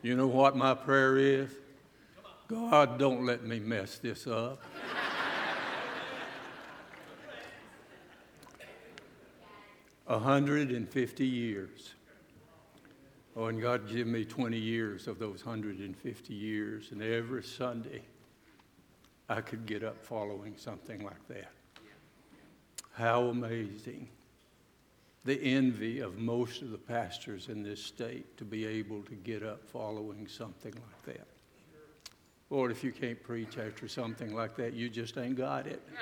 You know what my prayer is? God, don't let me mess this up. A hundred and fifty years. Oh, and God give me 20 years of those 150 years, and every Sunday I could get up following something like that. How amazing. The envy of most of the pastors in this state to be able to get up following something like that. Lord, if you can't preach after something like that, you just ain't got it.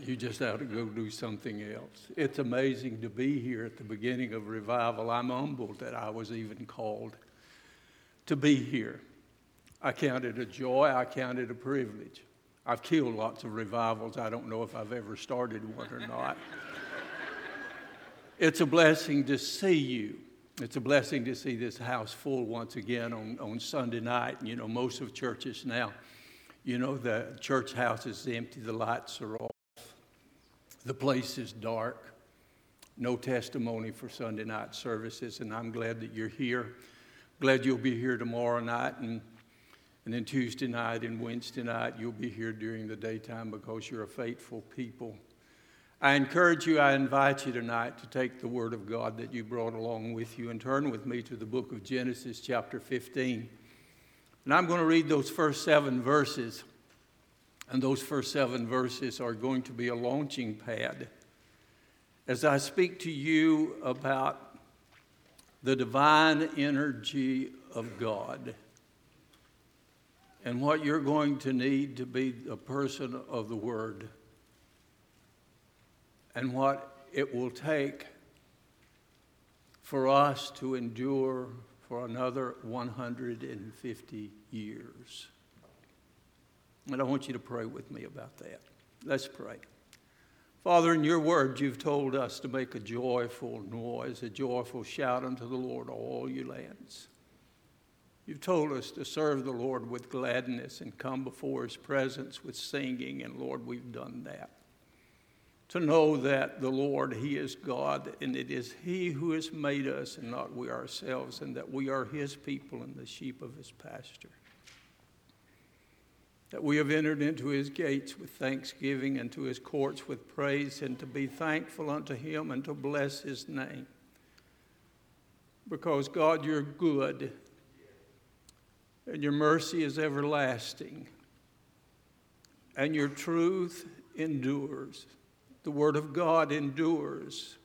You just ought to go do something else. It's amazing to be here at the beginning of revival. I'm humbled that I was even called to be here. I count it a joy, I count it a privilege. I've killed lots of revivals. I don't know if I've ever started one or not. it's a blessing to see you. It's a blessing to see this house full once again on, on Sunday night. You know, most of churches now, you know, the church house is empty, the lights are off. The place is dark. No testimony for Sunday night services, and I'm glad that you're here. Glad you'll be here tomorrow night and, and then Tuesday night and Wednesday night. You'll be here during the daytime because you're a faithful people. I encourage you, I invite you tonight to take the Word of God that you brought along with you and turn with me to the book of Genesis, chapter 15. And I'm going to read those first seven verses. And those first seven verses are going to be a launching pad as I speak to you about the divine energy of God and what you're going to need to be a person of the Word and what it will take for us to endure for another 150 years. And I want you to pray with me about that. Let's pray. Father, in your word, you've told us to make a joyful noise, a joyful shout unto the Lord, all you lands. You've told us to serve the Lord with gladness and come before his presence with singing, and Lord, we've done that. To know that the Lord, he is God, and it is he who has made us and not we ourselves, and that we are his people and the sheep of his pasture that we have entered into his gates with thanksgiving and to his courts with praise, and to be thankful unto him and to bless his name. Because, God, you're good, and your mercy is everlasting, and your truth endures. The word of God endures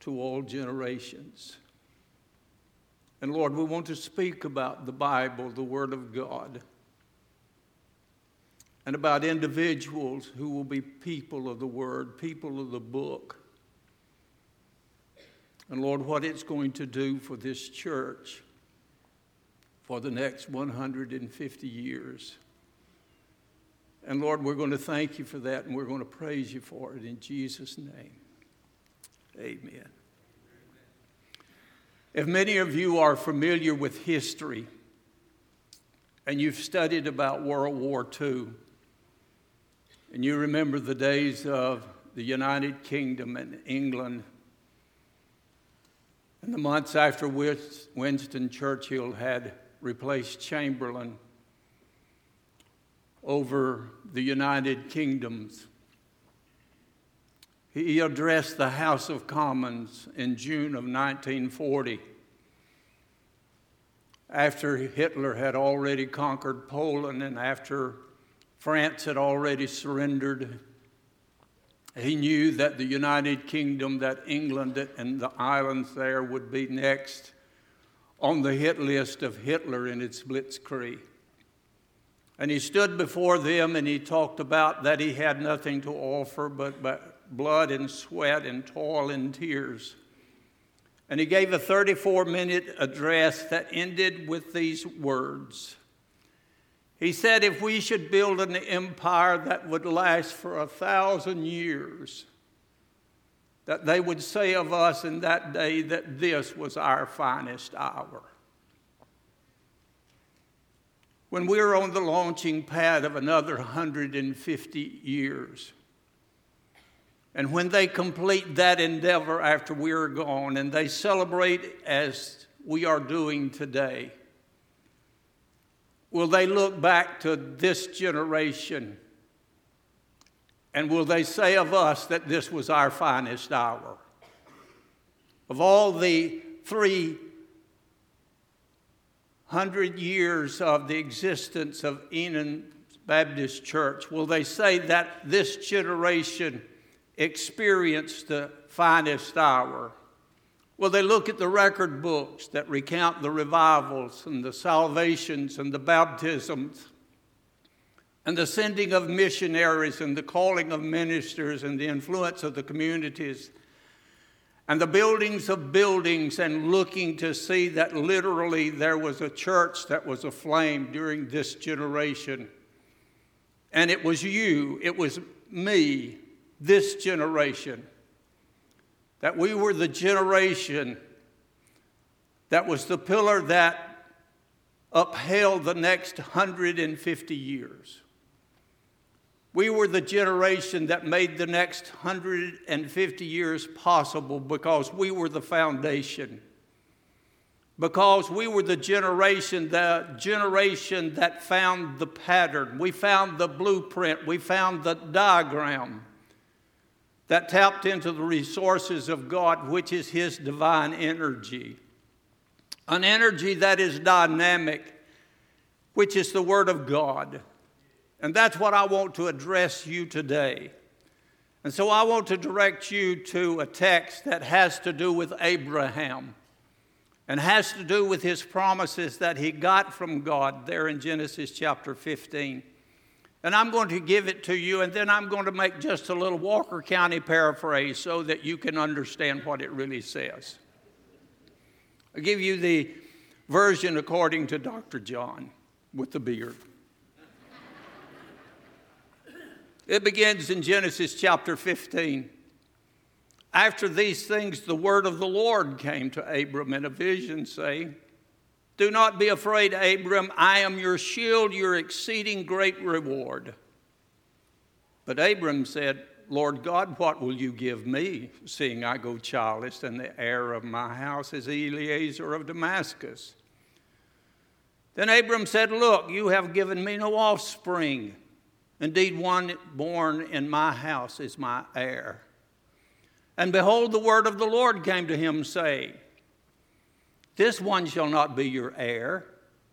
to all generations. And Lord, we want to speak about the Bible, the Word of God and about individuals who will be people of the Word, people of the book. And Lord, what it's going to do for this church for the next 150 years. And Lord, we're going to thank you for that and we're going to praise you for it in Jesus' name. Amen. If many of you are familiar with history and you've studied about World War II, and you remember the days of the United Kingdom and England, and the months after which Winston Churchill had replaced Chamberlain over the United Kingdoms. He addressed the House of Commons in June of 1940 after Hitler had already conquered Poland and after France had already surrendered. He knew that the United Kingdom, that England and the islands there would be next on the hit list of Hitler in its blitzkrieg. And he stood before them and he talked about that he had nothing to offer but, but blood and sweat and toil and tears. And he gave a 34 minute address that ended with these words he said if we should build an empire that would last for a thousand years, that they would say of us in that day that this was our finest hour. When we're on the launching pad of another 150 years, and when they complete that endeavor after we're gone and they celebrate as we are doing today? Will they look back to this generation and will they say of us that this was our finest hour? Of all the three hundred years of the existence of Enon Baptist Church, will they say that this generation experienced the finest hour? Will they look at the record books that recount the revivals and the salvations and the baptisms and the sending of missionaries and the calling of ministers and the influence of the communities and the buildings of buildings and looking to see that literally there was a church that was aflame during this generation. And it was you, it was me, this generation, that we were the generation that was the pillar that upheld the next 150 years. We were the generation that made the next 150 years possible because we were the foundation. Because we were the generation, the generation that found the pattern. We found the blueprint. We found the diagram that tapped into the resources of God, which is His divine energy. An energy that is dynamic, which is the Word of God. And that's what I want to address you today. And so I want to direct you to a text that has to do with Abraham and has to do with his promises that he got from God there in Genesis chapter 15. And I'm going to give it to you, and then I'm going to make just a little Walker County paraphrase so that you can understand what it really says. I'll give you the version according to Dr. John with the beard. It begins in Genesis chapter 15. After these things, the word of the Lord came to Abram in a vision, saying, Do not be afraid, Abram. I am your shield, your exceeding great reward. But Abram said, Lord God, what will you give me, seeing I go childless, and the heir of my house is Eliezer of Damascus? Then Abram said, Look, you have given me no offspring Indeed, one born in my house is my heir. And behold, the word of the Lord came to him, saying, This one shall not be your heir,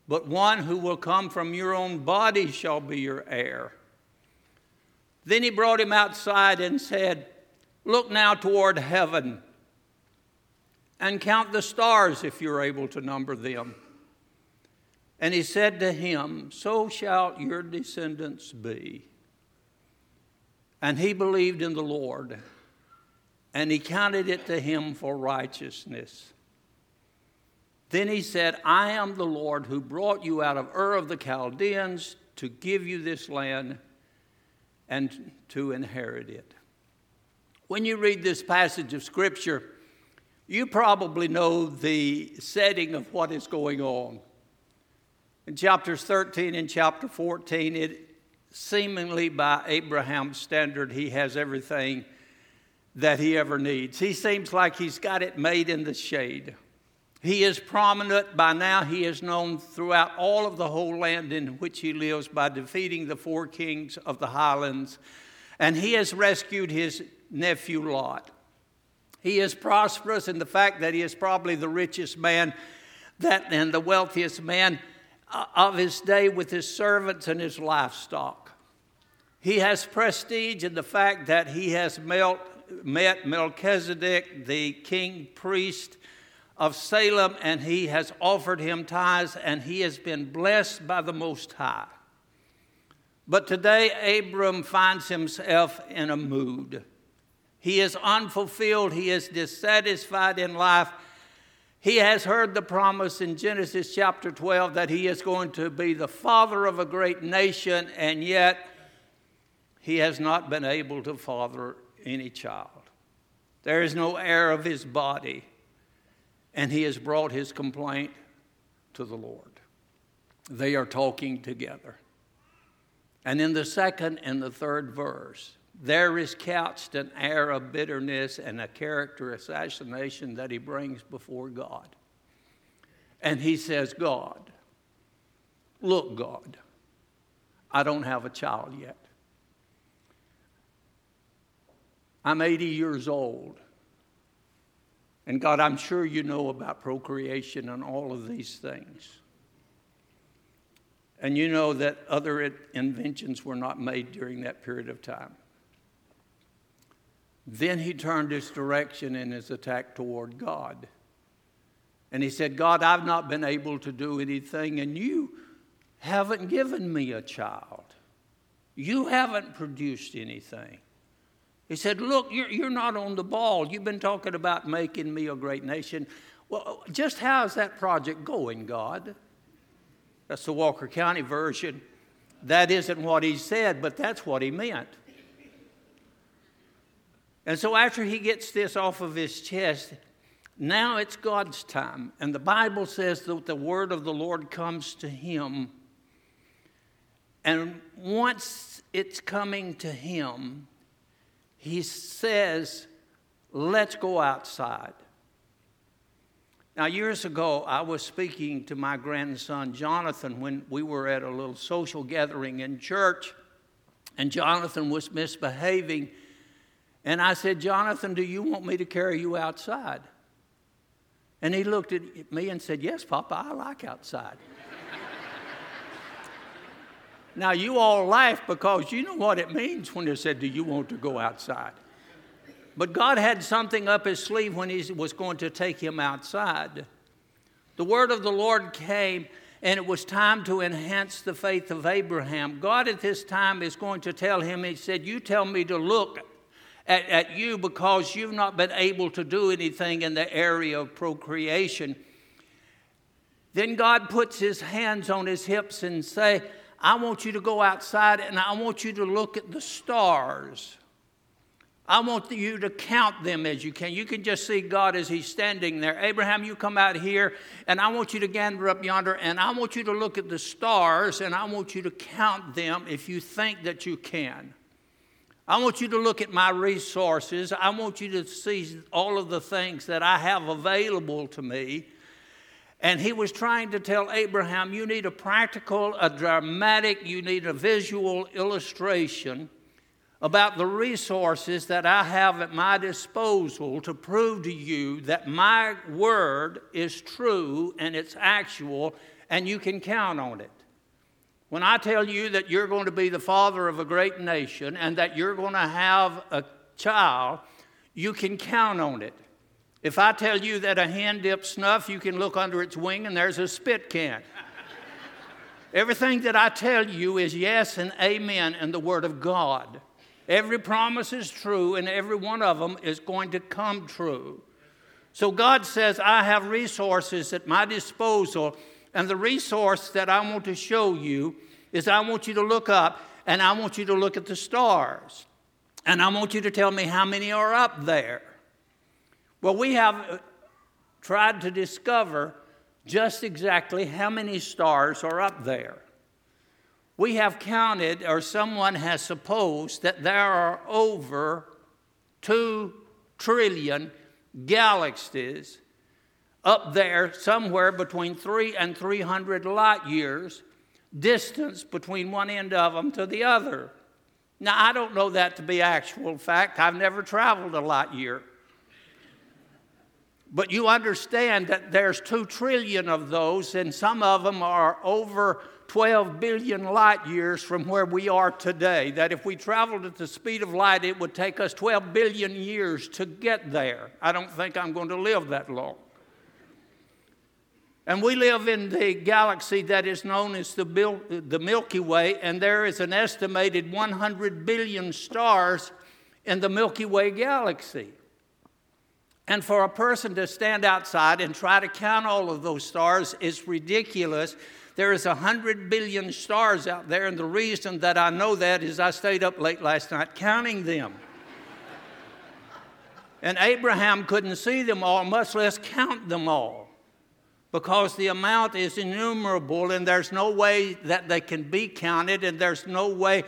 but one who will come from your own body shall be your heir. Then he brought him outside and said, Look now toward heaven and count the stars if you're able to number them. And he said to him, So shall your descendants be. And he believed in the Lord, and he counted it to him for righteousness. Then he said, I am the Lord who brought you out of Ur of the Chaldeans to give you this land and to inherit it. When you read this passage of Scripture, you probably know the setting of what is going on. In chapters 13 and chapter 14, it seemingly by Abraham's standard, he has everything that he ever needs. He seems like he's got it made in the shade. He is prominent by now. He is known throughout all of the whole land in which he lives by defeating the four kings of the highlands. And he has rescued his nephew Lot. He is prosperous in the fact that he is probably the richest man that and the wealthiest man of his day with his servants and his livestock. He has prestige in the fact that he has met Melchizedek, the king priest of Salem, and he has offered him tithes, and he has been blessed by the Most High. But today, Abram finds himself in a mood. He is unfulfilled, he is dissatisfied in life, he has heard the promise in Genesis chapter 12 that he is going to be the father of a great nation, and yet he has not been able to father any child. There is no heir of his body, and he has brought his complaint to the Lord. They are talking together. And in the second and the third verse, there is couched an air of bitterness and a character assassination that he brings before God. And he says, God, look, God, I don't have a child yet. I'm 80 years old. And God, I'm sure you know about procreation and all of these things. And you know that other inventions were not made during that period of time. Then he turned his direction in his attack toward God. And he said, God, I've not been able to do anything, and you haven't given me a child. You haven't produced anything. He said, Look, you're, you're not on the ball. You've been talking about making me a great nation. Well, just how's that project going, God? That's the Walker County version. That isn't what he said, but that's what he meant. And so after he gets this off of his chest, now it's God's time. And the Bible says that the word of the Lord comes to him. And once it's coming to him, he says, Let's go outside. Now, years ago, I was speaking to my grandson Jonathan when we were at a little social gathering in church, and Jonathan was misbehaving. And I said, Jonathan, do you want me to carry you outside? And he looked at me and said, Yes, Papa, I like outside. now, you all laugh because you know what it means when they said, Do you want to go outside? But God had something up his sleeve when he was going to take him outside. The word of the Lord came, and it was time to enhance the faith of Abraham. God at this time is going to tell him, He said, You tell me to look at, at you because you've not been able to do anything in the area of procreation. Then God puts his hands on his hips and say, I want you to go outside and I want you to look at the stars. I want you to count them as you can. You can just see God as He's standing there. Abraham, you come out here, and I want you to gander up yonder, and I want you to look at the stars, and I want you to count them if you think that you can. I want you to look at my resources. I want you to see all of the things that I have available to me. And he was trying to tell Abraham, you need a practical, a dramatic, you need a visual illustration about the resources that I have at my disposal to prove to you that my word is true and it's actual and you can count on it. When I tell you that you're going to be the father of a great nation and that you're going to have a child, you can count on it. If I tell you that a hen dips snuff, you can look under its wing and there's a spit can. Everything that I tell you is yes and amen in the Word of God. Every promise is true, and every one of them is going to come true. So God says, I have resources at my disposal, and the resource that I want to show you is I want you to look up and I want you to look at the stars. And I want you to tell me how many are up there. Well, we have uh, tried to discover just exactly how many stars are up there we have counted, or someone has supposed, that there are over 2 trillion galaxies up there, somewhere between 3 and 300 light years distance between one end of them to the other. Now, I don't know that to be actual fact. I've never traveled a light year. But you understand that there's 2 trillion of those, and some of them are over 12 billion light years from where we are today. That if we traveled at the speed of light, it would take us 12 billion years to get there. I don't think I'm going to live that long. And we live in the galaxy that is known as the, the Milky Way, and there is an estimated 100 billion stars in the Milky Way galaxy. And for a person to stand outside and try to count all of those stars is ridiculous there is 100 billion stars out there, and the reason that I know that is I stayed up late last night counting them. and Abraham couldn't see them all, much less count them all, because the amount is innumerable, and there's no way that they can be counted, and there's no way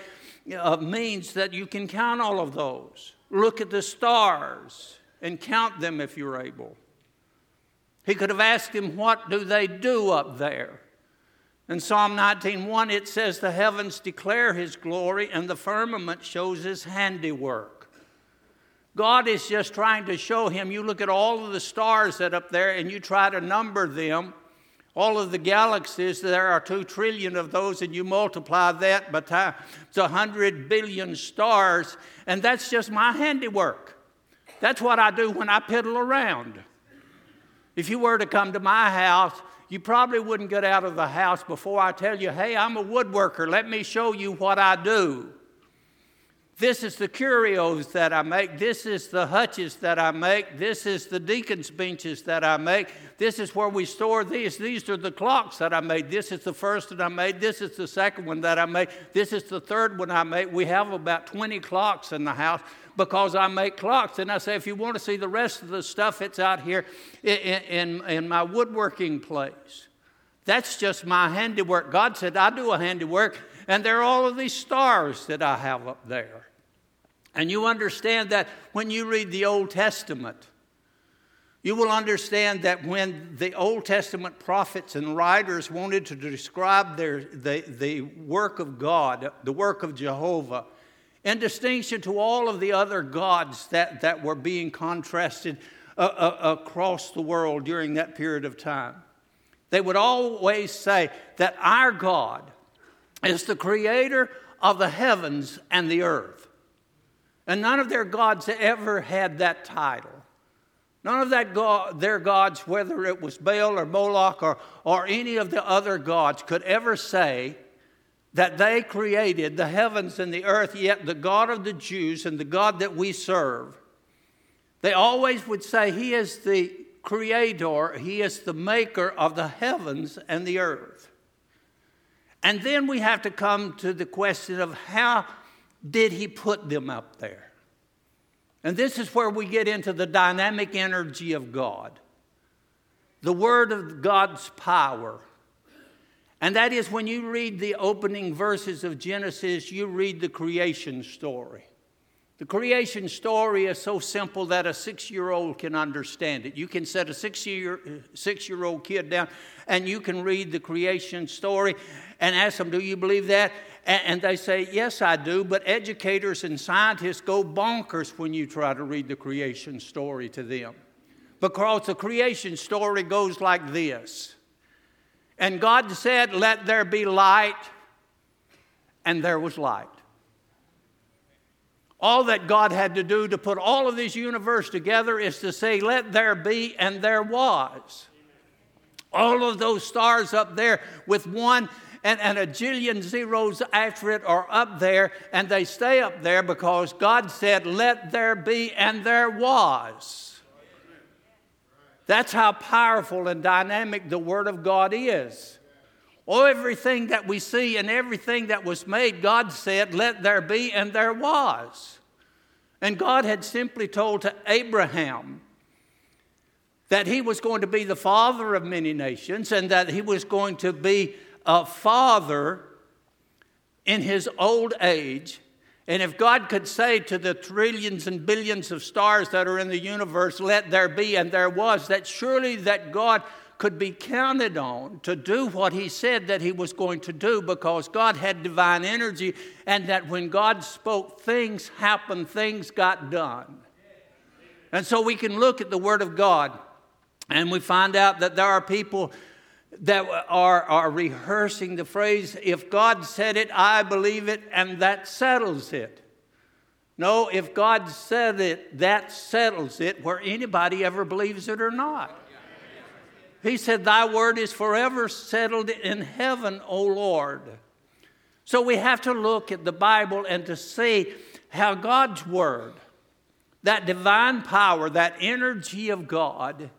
of means that you can count all of those. Look at the stars and count them if you're able. He could have asked him, What do they do up there? In Psalm 19:1 it says the heavens declare his glory and the firmament shows his handiwork. God is just trying to show him you look at all of the stars that up there and you try to number them all of the galaxies there are 2 trillion of those and you multiply that by time it's 100 billion stars and that's just my handiwork that's what I do when I piddle around if you were to come to my house, you probably wouldn't get out of the house before I tell you, hey, I'm a woodworker. Let me show you what I do. This is the curios that I make. This is the hutches that I make. This is the deacon's benches that I make. This is where we store these. These are the clocks that I made. This is the first that I made. This is the second one that I made. This is the third one I made. We have about 20 clocks in the house because I make clocks. And I say, if you want to see the rest of the stuff, it's out here in, in, in my woodworking place. That's just my handiwork. God said, I do a handiwork, and there are all of these stars that I have up there. And you understand that when you read the Old Testament, you will understand that when the Old Testament prophets and writers wanted to describe their, the, the work of God, the work of Jehovah, in distinction to all of the other gods that, that were being contrasted uh, uh, across the world during that period of time, they would always say that our God is the creator of the heavens and the earth. And none of their gods ever had that title. None of that their gods, whether it was Baal or Moloch or, or any of the other gods, could ever say that they created the heavens and the earth, yet the God of the Jews and the God that we serve, they always would say, He is the creator, He is the maker of the heavens and the earth. And then we have to come to the question of how did he put them up there? And this is where we get into the dynamic energy of God, the Word of God's power. And that is when you read the opening verses of Genesis, you read the creation story. The creation story is so simple that a six year old can understand it. You can set a six year, six year old kid down and you can read the creation story and ask them, Do you believe that? And they say, Yes, I do. But educators and scientists go bonkers when you try to read the creation story to them. Because the creation story goes like this And God said, Let there be light, and there was light. All that God had to do to put all of this universe together is to say, Let there be, and there was. All of those stars up there with one and, and a jillion zeros after it are up there, and they stay up there because God said, Let there be, and there was. That's how powerful and dynamic the Word of God is. Oh, everything that we see and everything that was made, God said, Let there be, and there was. And God had simply told to Abraham that he was going to be the father of many nations and that he was going to be a father in his old age. And if God could say to the trillions and billions of stars that are in the universe, let there be, and there was, that surely that God could be counted on to do what he said that he was going to do because God had divine energy, and that when God spoke, things happened, things got done. And so we can look at the Word of God and we find out that there are people that are, are rehearsing the phrase, if God said it, I believe it, and that settles it. No, if God said it, that settles it, where anybody ever believes it or not. He said, Thy word is forever settled in heaven, O Lord. So we have to look at the Bible and to see how God's word, that divine power, that energy of God,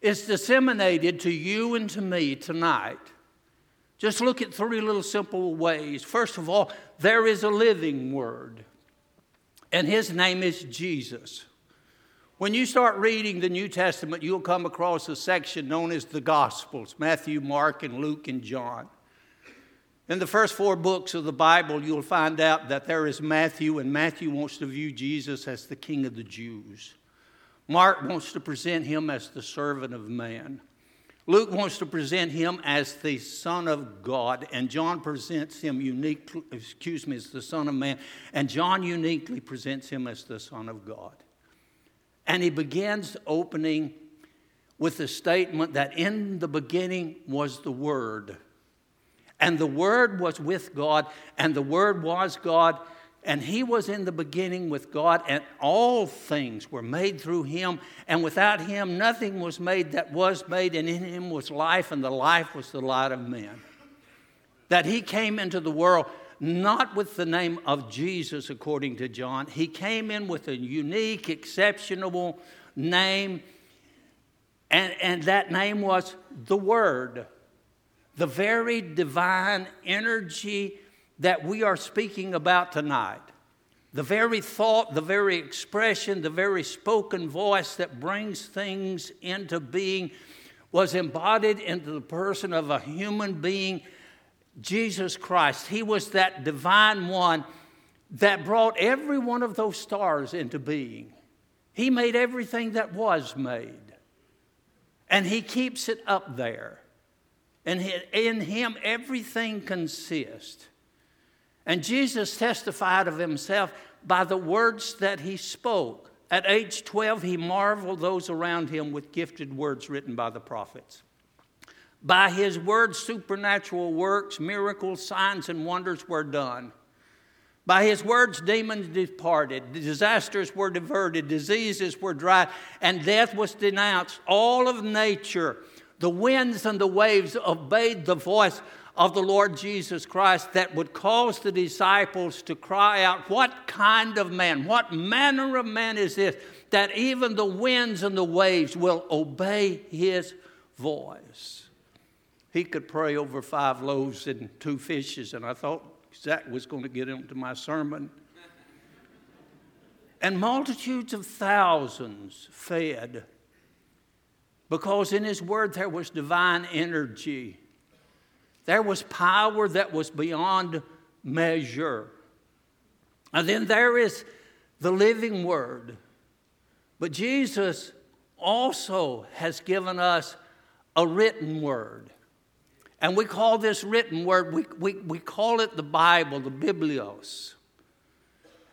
is disseminated to you and to me tonight. Just look at three little simple ways. First of all, there is a living word, and his name is Jesus. When you start reading the New Testament, you'll come across a section known as the Gospels Matthew, Mark, and Luke, and John. In the first four books of the Bible, you'll find out that there is Matthew, and Matthew wants to view Jesus as the King of the Jews. Mark wants to present him as the servant of man. Luke wants to present him as the Son of God, and John presents him uniquely, excuse me, as the Son of Man, and John uniquely presents him as the Son of God. And he begins opening with the statement that in the beginning was the Word. And the Word was with God, and the Word was God, and he was in the beginning with God, and all things were made through him. And without him, nothing was made that was made, and in him was life, and the life was the light of men. That he came into the world not with the name of Jesus, according to John. He came in with a unique, exceptional name, and, and that name was the Word, the very divine energy that we are speaking about tonight. The very thought, the very expression, the very spoken voice that brings things into being was embodied into the person of a human being, Jesus Christ. He was that divine one that brought every one of those stars into being. He made everything that was made. And He keeps it up there. And in Him, everything consists. And Jesus testified of himself by the words that he spoke. At age 12, he marveled those around him with gifted words written by the prophets. By his words, supernatural works, miracles, signs, and wonders were done. By his words, demons departed, disasters were diverted, diseases were dried, and death was denounced. All of nature, the winds and the waves obeyed the voice of the Lord Jesus Christ that would cause the disciples to cry out, What kind of man, what manner of man is this, that even the winds and the waves will obey his voice? He could pray over five loaves and two fishes, and I thought Zach was going to get into my sermon. And multitudes of thousands fed because in his word there was divine energy there was power that was beyond measure. And then there is the living word. But Jesus also has given us a written word. And we call this written word, we, we, we call it the Bible, the Biblios.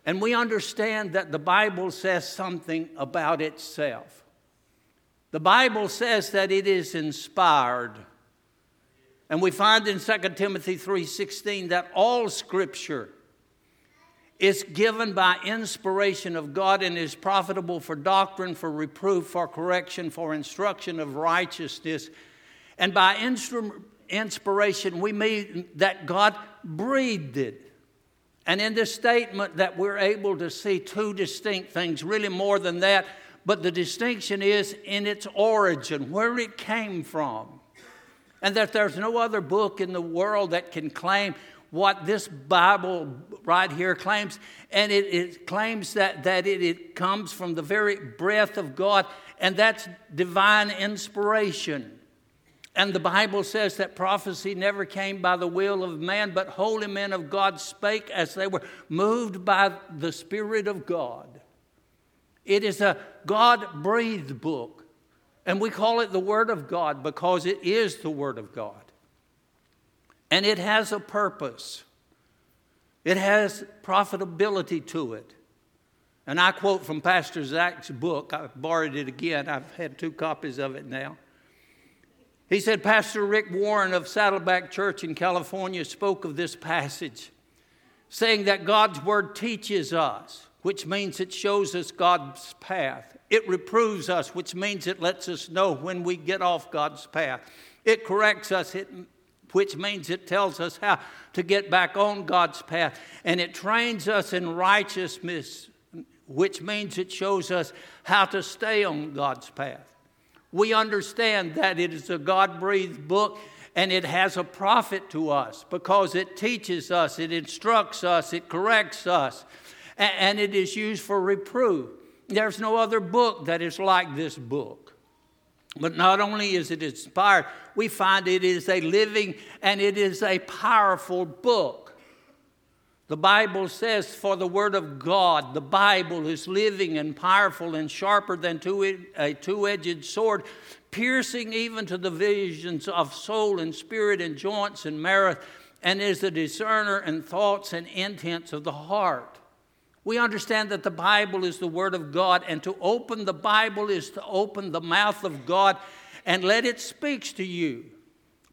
And we understand that the Bible says something about itself. The Bible says that it is inspired and we find in 2 Timothy 3:16 that all scripture is given by inspiration of God and is profitable for doctrine, for reproof, for correction, for instruction of righteousness. And by instru- inspiration, we mean that God breathed it. And in this statement, that we're able to see two distinct things, really more than that, but the distinction is in its origin, where it came from and that there's no other book in the world that can claim what this Bible right here claims. And it, it claims that, that it, it comes from the very breath of God, and that's divine inspiration. And the Bible says that prophecy never came by the will of man, but holy men of God spake as they were moved by the Spirit of God. It is a God breathed book. And we call it the Word of God because it is the Word of God. And it has a purpose, it has profitability to it. And I quote from Pastor Zach's book. I've borrowed it again. I've had two copies of it now. He said, Pastor Rick Warren of Saddleback Church in California spoke of this passage, saying that God's Word teaches us, which means it shows us God's path. It reproves us, which means it lets us know when we get off God's path. It corrects us, it, which means it tells us how to get back on God's path. And it trains us in righteousness, which means it shows us how to stay on God's path. We understand that it is a God breathed book and it has a profit to us because it teaches us, it instructs us, it corrects us, and it is used for reproof. There's no other book that is like this book. But not only is it inspired, we find it is a living and it is a powerful book. The Bible says, For the Word of God, the Bible is living and powerful and sharper than a two edged sword, piercing even to the visions of soul and spirit and joints and marrow, and is the discerner in thoughts and intents of the heart. We understand that the Bible is the Word of God, and to open the Bible is to open the mouth of God and let it speak to you.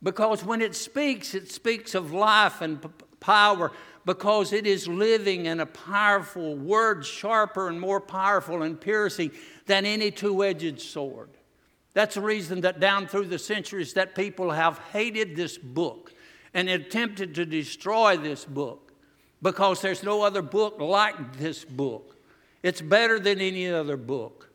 Because when it speaks, it speaks of life and p- power because it is living and a powerful word, sharper and more powerful and piercing than any two edged sword. That's the reason that down through the centuries that people have hated this book and attempted to destroy this book because there's no other book like this book. It's better than any other book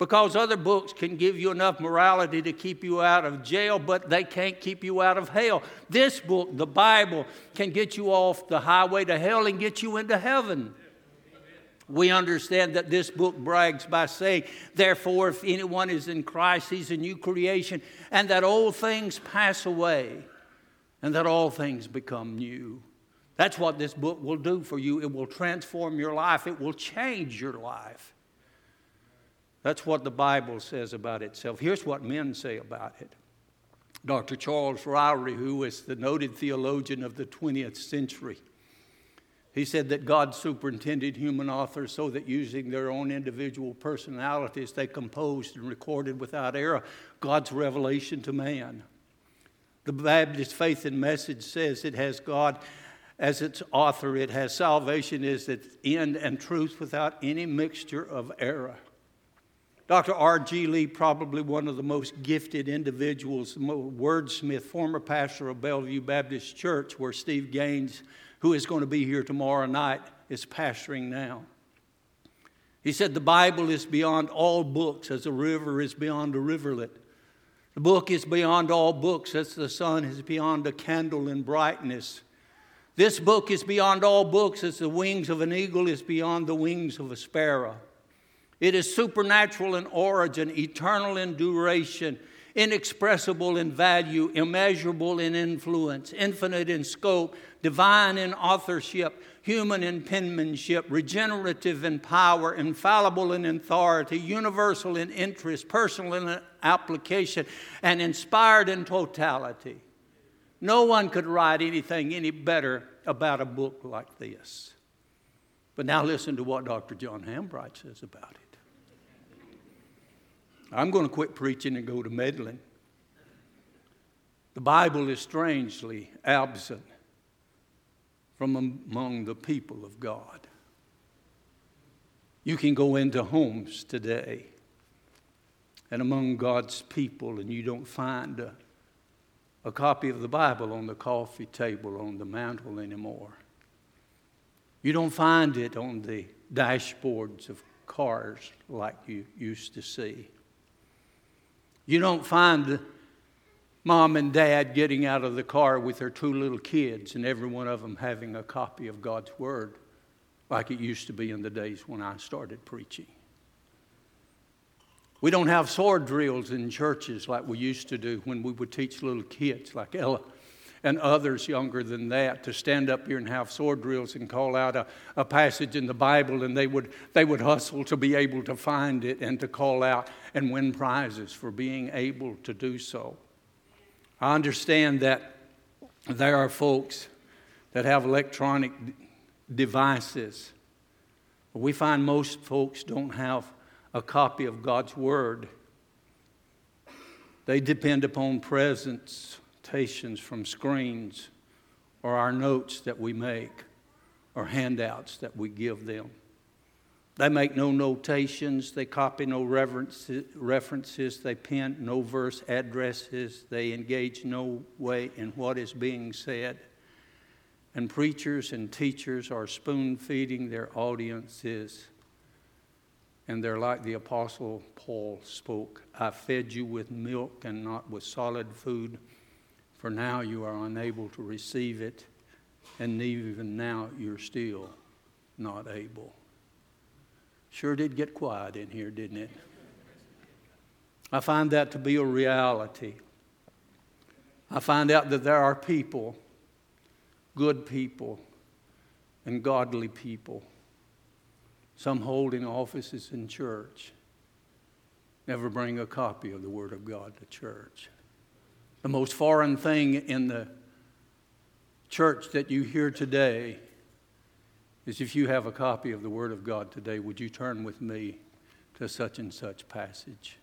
because other books can give you enough morality to keep you out of jail, but they can't keep you out of hell. This book, the Bible, can get you off the highway to hell and get you into heaven. We understand that this book brags by saying, Therefore, if anyone is in Christ, he's a new creation, and that old things pass away, and that all things become new. That's what this book will do for you. It will transform your life, it will change your life. That's what the Bible says about itself. Here's what men say about it. Dr. Charles Ryrie, who was the noted theologian of the 20th century, he said that God superintended human authors so that using their own individual personalities, they composed and recorded without error God's revelation to man. The Baptist Faith and Message says it has God as its author, it has salvation as its end and truth without any mixture of error. Dr. R.G. Lee, probably one of the most gifted individuals, wordsmith, former pastor of Bellevue Baptist Church, where Steve Gaines, who is going to be here tomorrow night, is pastoring now. He said, The Bible is beyond all books, as a river is beyond a rivulet. The book is beyond all books, as the sun is beyond a candle in brightness. This book is beyond all books, as the wings of an eagle is beyond the wings of a sparrow. It is supernatural in origin, eternal in duration, inexpressible in value, immeasurable in influence, infinite in scope, divine in authorship, human in penmanship, regenerative in power, infallible in authority, universal in interest, personal in application, and inspired in totality. No one could write anything any better about a book like this. But now listen to what Dr. John Hambright says about it. I'm going to quit preaching and go to meddling. The Bible is strangely absent from among the people of God. You can go into homes today and among God's people, and you don't find a, a copy of the Bible on the coffee table, on the mantle anymore. You don't find it on the dashboards of cars like you used to see. You don't find mom and dad getting out of the car with their two little kids and every one of them having a copy of God's Word like it used to be in the days when I started preaching. We don't have sword drills in churches like we used to do when we would teach little kids like Ella and others younger than that to stand up here and have sword drills and call out a, a passage in the Bible, and they would, they would hustle to be able to find it and to call out and win prizes for being able to do so. I understand that there are folks that have electronic devices. We find most folks don't have a copy of God's Word. They depend upon presence from screens or our notes that we make or handouts that we give them. They make no notations, they copy no references, they pen no verse addresses, they engage no way in what is being said. And preachers and teachers are spoon feeding their audiences. And they're like the Apostle Paul spoke I fed you with milk and not with solid food for now you are unable to receive it, and even now you're still not able. Sure did get quiet in here, didn't it? I find that to be a reality. I find out that there are people, good people, and godly people, some holding offices in church, never bring a copy of the Word of God to church. The most foreign thing in the church that you hear today is if you have a copy of the Word of God today, would you turn with me to such and such passage?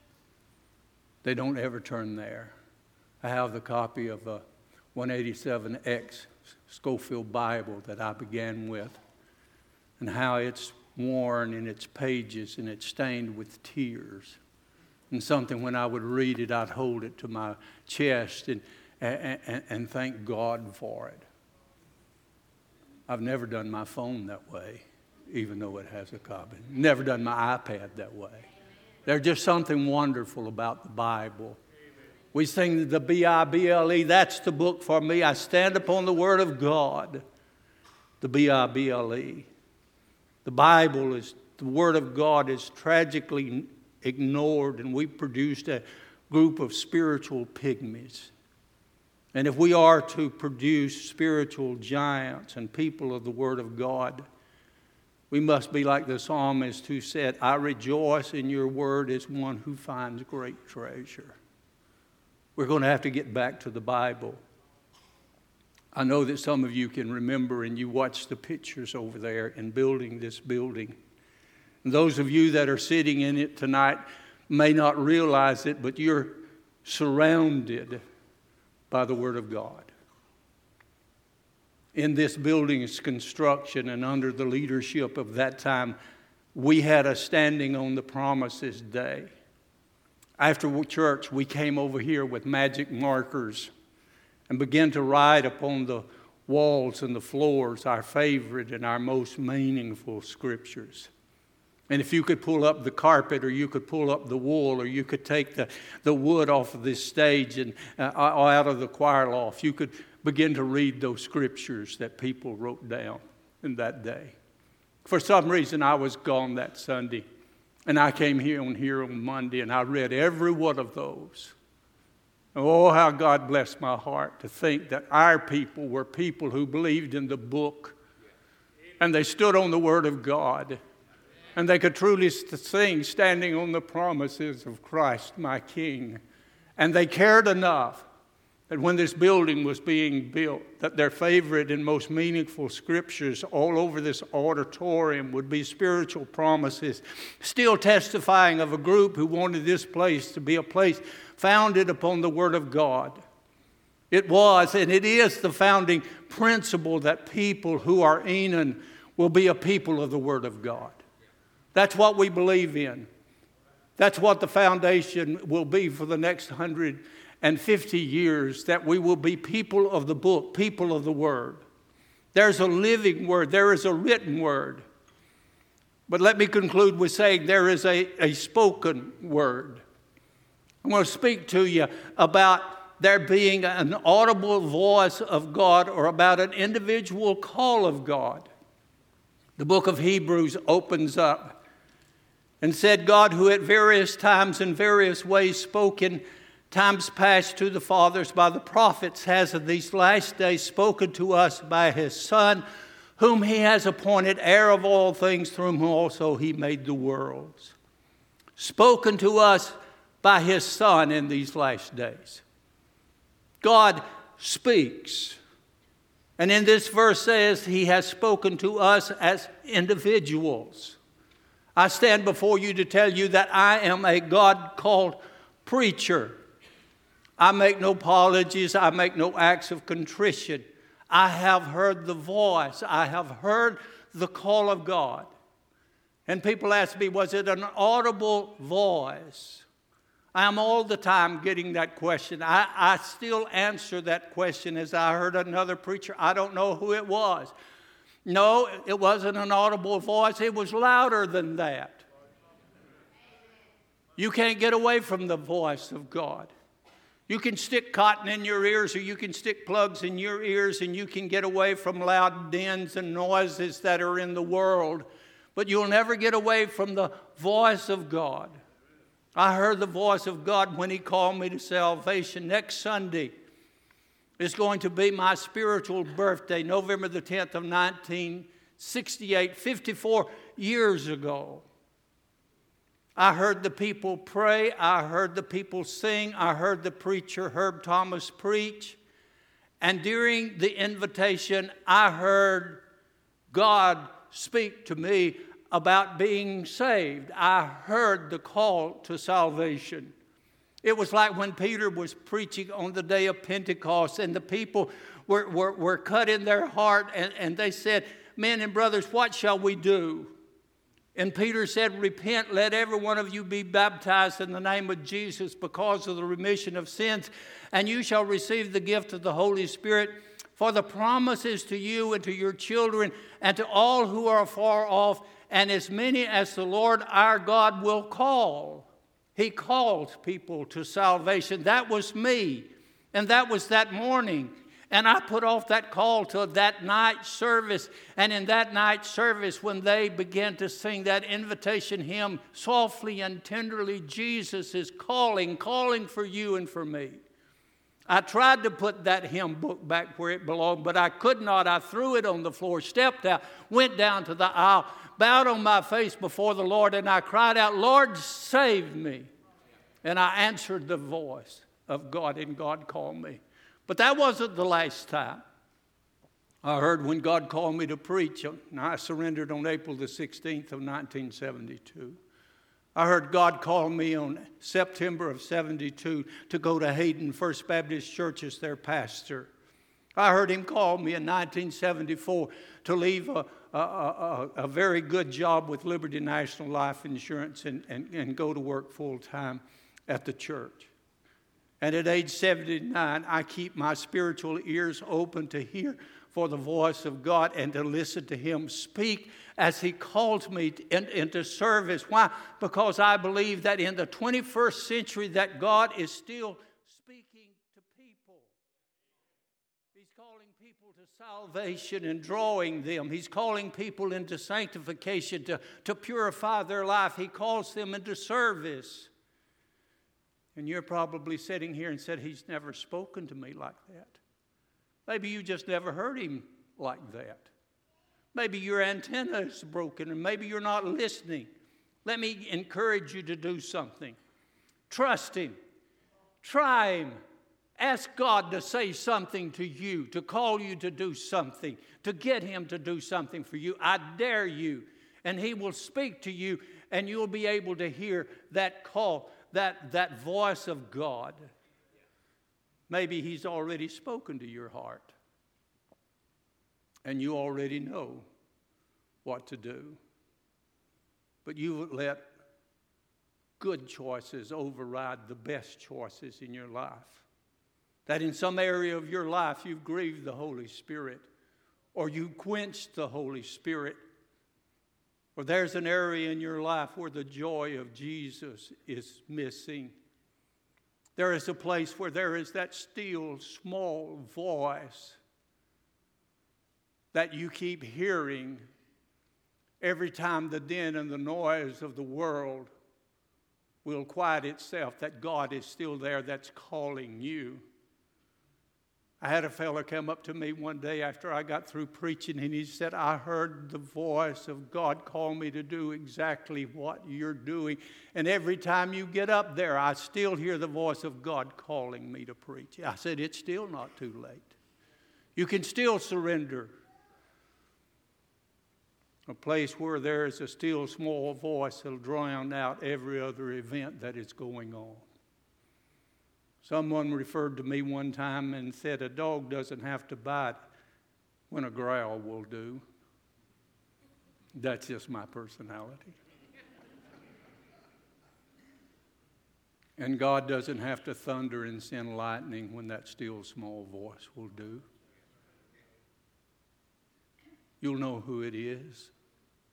They don't ever turn there. I have the copy of a 187X Scofield Bible that I began with, and how it's worn in its pages and it's stained with tears. And something when I would read it, I'd hold it to my chest and, and, and thank God for it. I've never done my phone that way, even though it has a copy. Never done my iPad that way. There's just something wonderful about the Bible. We sing the B I B L E, that's the book for me. I stand upon the Word of God. The B I B L E. The Bible is, the Word of God is tragically ignored, and we produced a group of spiritual pygmies. And if we are to produce spiritual giants and people of the Word of God, we must be like the psalmist who said, I rejoice in your word as one who finds great treasure. We're going to have to get back to the Bible. I know that some of you can remember and you watched the pictures over there in building this building. Those of you that are sitting in it tonight may not realize it, but you're surrounded by the Word of God. In this building's construction and under the leadership of that time, we had a standing on the promises day. After church, we came over here with magic markers and began to write upon the walls and the floors our favorite and our most meaningful scriptures. And if you could pull up the carpet, or you could pull up the wool, or you could take the, the wood off of this stage and uh, out of the choir loft, you could begin to read those scriptures that people wrote down in that day. For some reason, I was gone that Sunday, and I came here on here on Monday, and I read every one of those. Oh, how God blessed my heart to think that our people were people who believed in the book, and they stood on the Word of God and they could truly sing standing on the promises of Christ, my King. And they cared enough that when this building was being built, that their favorite and most meaningful scriptures all over this auditorium would be spiritual promises, still testifying of a group who wanted this place to be a place founded upon the Word of God. It was and it is the founding principle that people who are Enon will be a people of the Word of God. That's what we believe in. That's what the foundation will be for the next 150 years, that we will be people of the book, people of the word. There's a living word, there is a written word. But let me conclude with saying there is a, a spoken word. I'm going to speak to you about there being an audible voice of God or about an individual call of God. The book of Hebrews opens up and said, God, who at various times and various ways spoke in times past to the fathers by the prophets, has in these last days spoken to us by his Son, whom he has appointed heir of all things, through whom also he made the worlds. Spoken to us by his Son in these last days. God speaks. And in this verse says he has spoken to us as individuals. I stand before you to tell you that I am a God called preacher. I make no apologies, I make no acts of contrition. I have heard the voice, I have heard the call of God. And people ask me, was it an audible voice? I am all the time getting that question. I, I still answer that question as I heard another preacher. I don't know who it was. No, it wasn't an audible voice, it was louder than that. You can't get away from the voice of God. You can stick cotton in your ears or you can stick plugs in your ears and you can get away from loud dins and noises that are in the world, but you'll never get away from the voice of God. I heard the voice of God when He called me to salvation. Next Sunday, is going to be my spiritual birthday, November the 10th of 19 1968, 54 years ago. I heard the people pray. I heard the people sing. I heard the preacher, Herb Thomas, preach. And during the invitation, I heard God speak to me about being saved. I heard the call to salvation. It was like when Peter was preaching on the day of Pentecost, and the people were, were, were cut in their heart, and, and they said, Men and brothers, what shall we do? And Peter said, Repent, let every one of you be baptized in the name of Jesus because of the remission of sins, and you shall receive the gift of the Holy Spirit. For the promise is to you and to your children and to all who are far off, and as many as the Lord our God will call. He called people to salvation. That was me, and that was that morning. And I put off that call till that night service. And in that night service, when they began to sing that invitation hymn, softly and tenderly, Jesus is calling, calling for you and for me. I tried to put that hymn book back where it belonged, but I could not. I threw it on the floor, stepped out, went down to the aisle, bowed on my face before the Lord, and I cried out, Lord, save me. And I answered the voice of God, and God called me. But that wasn't the last time. I heard when God called me to preach, and I surrendered on April the 16th of 1972. I heard God call me on September of 72 to go to Hayden First Baptist Church as their pastor. I heard him call me in 1974 to leave a, a, a, a very good job with Liberty National Life Insurance and, and, and go to work full time at the church. And at age 79, I keep my spiritual ears open to hear for the voice of God and to listen to Him speak as He calls me into service. Why? Because I believe that in the 21st century that God is still speaking to people. He's calling people to salvation and drawing them. He's calling people into sanctification to, to purify their life. He calls them into service. And you're probably sitting here and said, He's never spoken to me like that. Maybe you just never heard Him like that. Maybe your antenna is broken and maybe you're not listening. Let me encourage you to do something. Trust Him. Try Him. Ask God to say something to you, to call you to do something, to get Him to do something for you. I dare you. And He will speak to you, and you'll be able to hear that call that, that voice of God. Maybe He's already spoken to your heart, and you already know what to do. But you let good choices override the best choices in your life. That in some area of your life you've grieved the Holy Spirit, or you quenched the Holy Spirit or there's an area in your life where the joy of Jesus is missing. There is a place where there is that still small voice that you keep hearing every time the din and the noise of the world will quiet itself, that God is still there that's calling you. I had a fellow come up to me one day after I got through preaching, and he said, I heard the voice of God call me to do exactly what you're doing. And every time you get up there, I still hear the voice of God calling me to preach. I said, It's still not too late. You can still surrender. A place where there is a still small voice that'll drown out every other event that is going on. Someone referred to me one time and said, A dog doesn't have to bite when a growl will do. That's just my personality. and God doesn't have to thunder and send lightning when that still small voice will do. You'll know who it is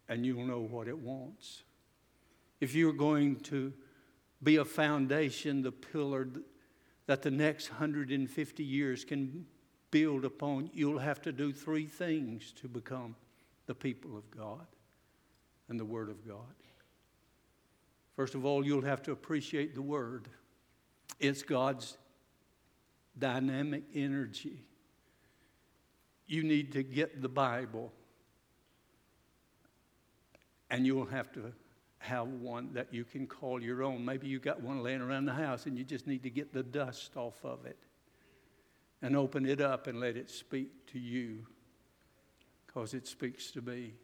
and you'll know what it wants. If you're going to be a foundation, the pillar that the next 150 years can build upon, you'll have to do three things to become the people of God and the Word of God. First of all, you'll have to appreciate the Word, it's God's dynamic energy. You need to get the Bible And you'll have to have one that you can call your own. Maybe you got one laying around the house and you just need to get the dust off of it and open it up and let it speak to you because it speaks to me.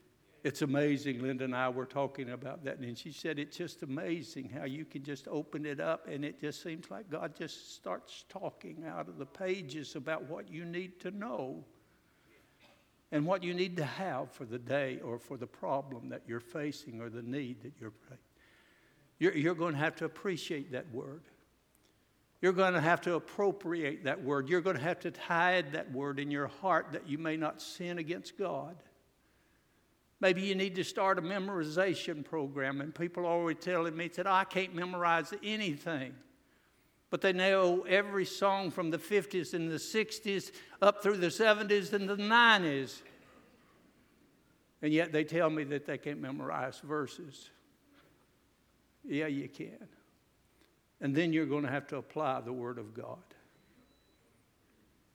It's amazing. Linda and I were talking about that, and she said it's just amazing how you can just open it up, and it just seems like God just starts talking out of the pages about what you need to know and what you need to have for the day or for the problem that you're facing or the need that you're. You're, you're going to have to appreciate that word. You're going to have to appropriate that word. You're going to have to hide that word in your heart that you may not sin against God. Maybe you need to start a memorization program, and people are always telling me that I can't memorize anything. But they know every song from the 50s and the 60s up through the 70s and the 90s. And yet they tell me that they can't memorize verses. Yeah, you can. And then you're going to have to apply the Word of God.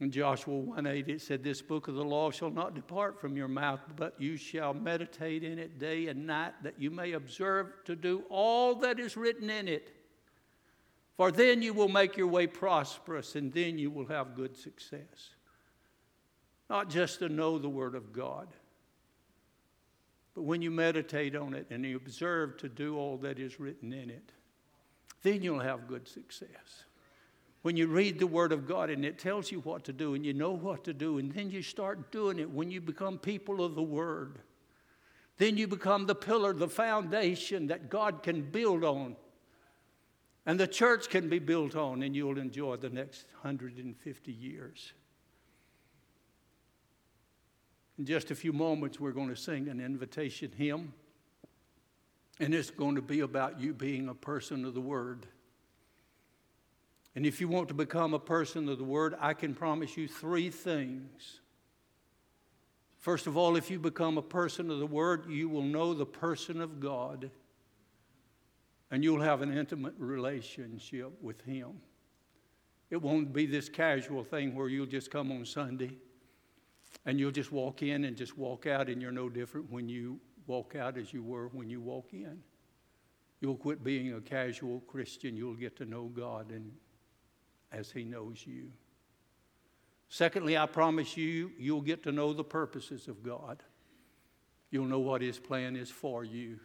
In Joshua 1 8, it said, This book of the law shall not depart from your mouth, but you shall meditate in it day and night, that you may observe to do all that is written in it. For then you will make your way prosperous, and then you will have good success. Not just to know the Word of God, but when you meditate on it and you observe to do all that is written in it, then you'll have good success. When you read the Word of God and it tells you what to do and you know what to do, and then you start doing it when you become people of the Word, then you become the pillar, the foundation that God can build on. And the church can be built on, and you'll enjoy the next 150 years. In just a few moments, we're going to sing an invitation hymn. And it's going to be about you being a person of the Word. And if you want to become a person of the Word, I can promise you three things. First of all, if you become a person of the Word, you will know the person of God and you'll have an intimate relationship with Him. It won't be this casual thing where you'll just come on Sunday and you'll just walk in and just walk out, and you're no different when you walk out as you were when you walk in. You'll quit being a casual Christian. You'll get to know God and as He knows you. Secondly, I promise you, you'll get to know the purposes of God. You'll know what His plan is for you.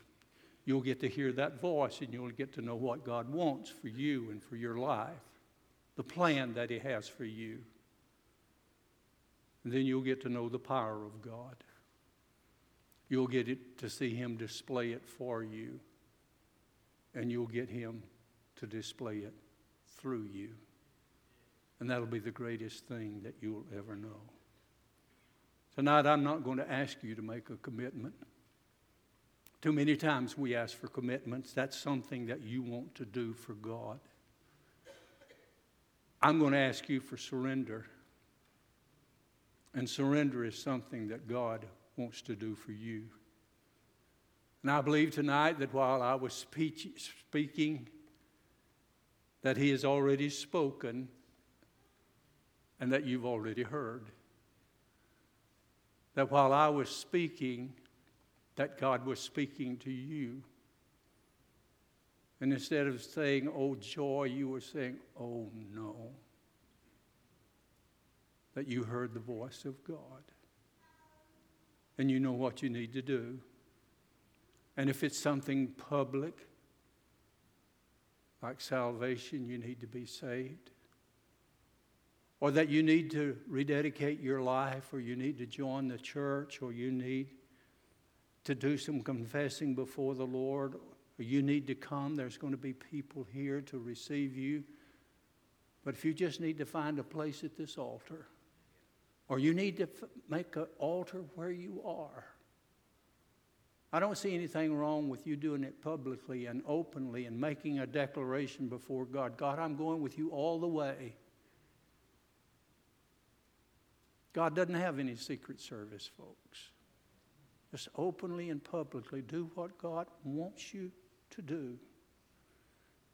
You'll get to hear that voice and you'll get to know what God wants for you and for your life, the plan that He has for you. And then you'll get to know the power of God. You'll get it to see Him display it for you, and you'll get Him to display it through you. And that'll be the greatest thing that you'll ever know. Tonight, I'm not going to ask you to make a commitment. Too many times we ask for commitments. That's something that you want to do for God. I'm going to ask you for surrender. And surrender is something that God wants to do for you. And I believe tonight that while I was speaking, that He has already spoken and that you've already heard. That while I was speaking, that God was speaking to you. And instead of saying, oh, joy, you were saying, oh, no. That you heard the voice of God and you know what you need to do. And if it's something public, like salvation, you need to be saved. Or that you need to rededicate your life, or you need to join the church, or you need to do some confessing before the Lord, or you need to come. There's going to be people here to receive you. But if you just need to find a place at this altar, or you need to f- make an altar where you are. I don't see anything wrong with you doing it publicly and openly and making a declaration before God God, I'm going with you all the way. God doesn't have any secret service, folks. Just openly and publicly do what God wants you to do.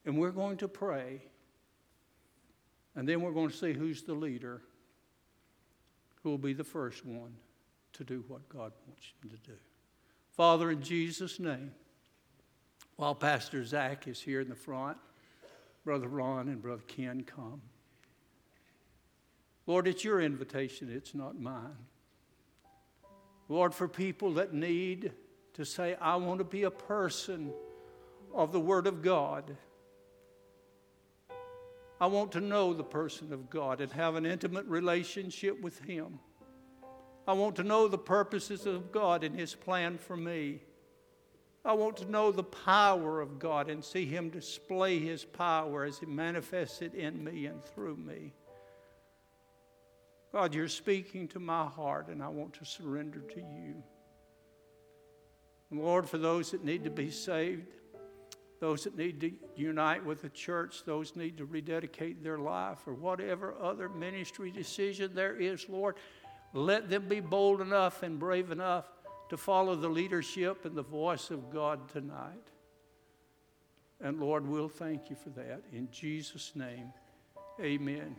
And we're going to pray. And then we're going to see who's the leader who will be the first one to do what God wants him to do. Father, in Jesus' name, while Pastor Zach is here in the front, Brother Ron and Brother Ken come. Lord, it's your invitation, it's not mine. Lord, for people that need to say, I want to be a person of the Word of God. I want to know the person of God and have an intimate relationship with Him. I want to know the purposes of God and His plan for me. I want to know the power of God and see Him display His power as He manifests it in me and through me. God, you're speaking to my heart, and I want to surrender to you. And Lord, for those that need to be saved, those that need to unite with the church, those need to rededicate their life, or whatever other ministry decision there is, Lord, let them be bold enough and brave enough to follow the leadership and the voice of God tonight. And Lord, we'll thank you for that. In Jesus' name, amen.